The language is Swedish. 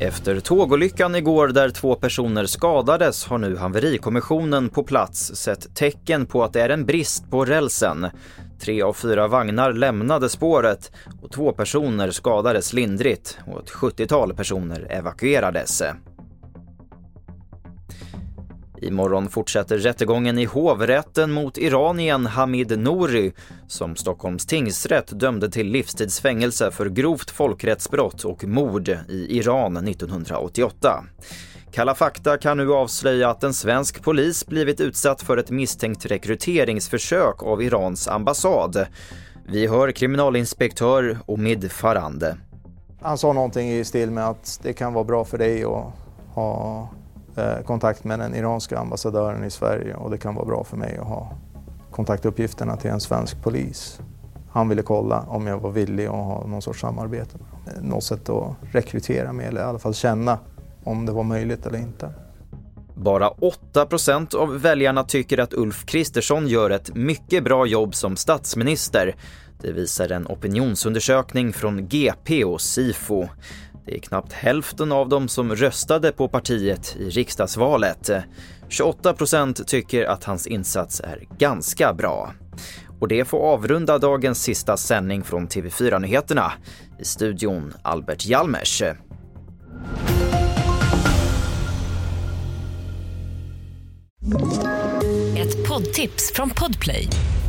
Efter tågolyckan igår där två personer skadades har nu haverikommissionen på plats sett tecken på att det är en brist på rälsen. Tre av fyra vagnar lämnade spåret och två personer skadades lindrigt och ett 70-tal personer evakuerades. Imorgon fortsätter rättegången i hovrätten mot iranien Hamid Nouri som Stockholms tingsrätt dömde till livstidsfängelse för grovt folkrättsbrott och mord i Iran 1988. Kalla fakta kan nu avslöja att en svensk polis blivit utsatt för ett misstänkt rekryteringsförsök av Irans ambassad. Vi hör kriminalinspektör Omid Farande. Han sa någonting i stil med att det kan vara bra för dig att ha Eh, kontakt med den iranska ambassadören i Sverige och det kan vara bra för mig att ha kontaktuppgifterna till en svensk polis. Han ville kolla om jag var villig att ha någon sorts samarbete. Eh, något sätt att rekrytera mig eller i alla fall känna om det var möjligt eller inte. Bara 8% av väljarna tycker att Ulf Kristersson gör ett mycket bra jobb som statsminister. Det visar en opinionsundersökning från GP och Sifo. Det är knappt hälften av dem som röstade på partiet i riksdagsvalet. 28% tycker att hans insats är ganska bra. Och det får avrunda dagens sista sändning från TV4 Nyheterna. I studion Albert Hjalmers. Ett poddtips från Podplay.